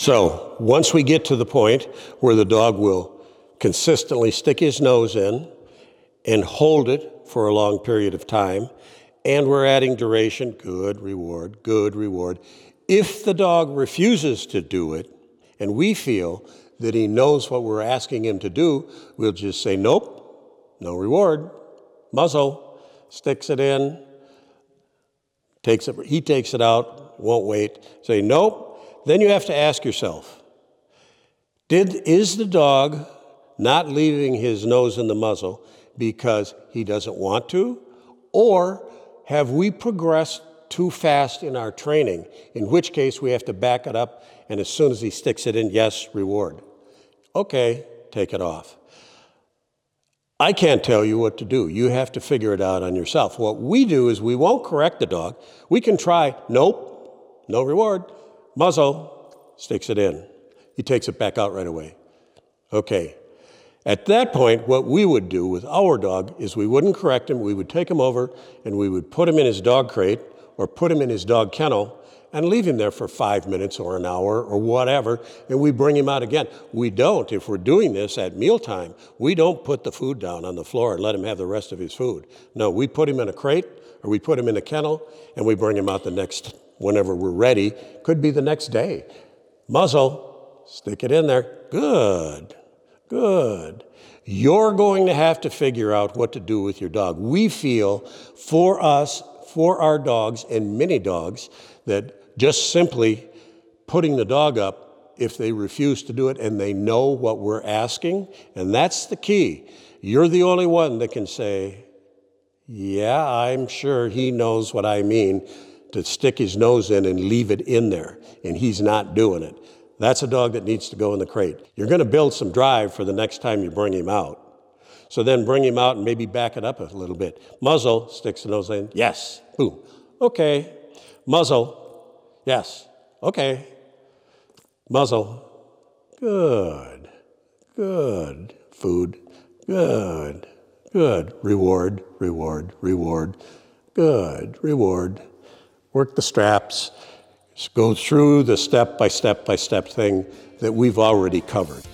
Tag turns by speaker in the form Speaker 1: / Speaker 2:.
Speaker 1: So once we get to the point where the dog will consistently stick his nose in and hold it for a long period of time, and we're adding duration, good reward, good reward. If the dog refuses to do it, and we feel that he knows what we're asking him to do, we'll just say, nope, no reward, muzzle, sticks it in, takes it, he takes it out, won't wait, say, nope. Then you have to ask yourself, did, is the dog not leaving his nose in the muzzle because he doesn't want to? Or have we progressed too fast in our training, in which case we have to back it up, and as soon as he sticks it in, yes, reward. Okay, take it off. I can't tell you what to do. You have to figure it out on yourself. What we do is we won't correct the dog. We can try, nope, no reward, muzzle, sticks it in. He takes it back out right away. Okay. At that point, what we would do with our dog is we wouldn't correct him. We would take him over and we would put him in his dog crate or put him in his dog kennel and leave him there for five minutes or an hour or whatever, and we bring him out again. We don't, if we're doing this at mealtime, we don't put the food down on the floor and let him have the rest of his food. No, we put him in a crate or we put him in a kennel and we bring him out the next, whenever we're ready. Could be the next day. Muzzle, stick it in there. Good, good. You're going to have to figure out what to do with your dog. We feel for us, for our dogs and many dogs, that just simply putting the dog up if they refuse to do it and they know what we're asking. And that's the key. You're the only one that can say, Yeah, I'm sure he knows what I mean to stick his nose in and leave it in there. And he's not doing it. That's a dog that needs to go in the crate. You're going to build some drive for the next time you bring him out. So then bring him out and maybe back it up a little bit. Muzzle, sticks the nose in. Yes. Boom. Okay. Muzzle, Yes. Okay. Muzzle. Good. Good. Food. Good. Good. Reward. Reward. Reward. Good. Reward. Work the straps. Go through the step by step by step thing that we've already covered.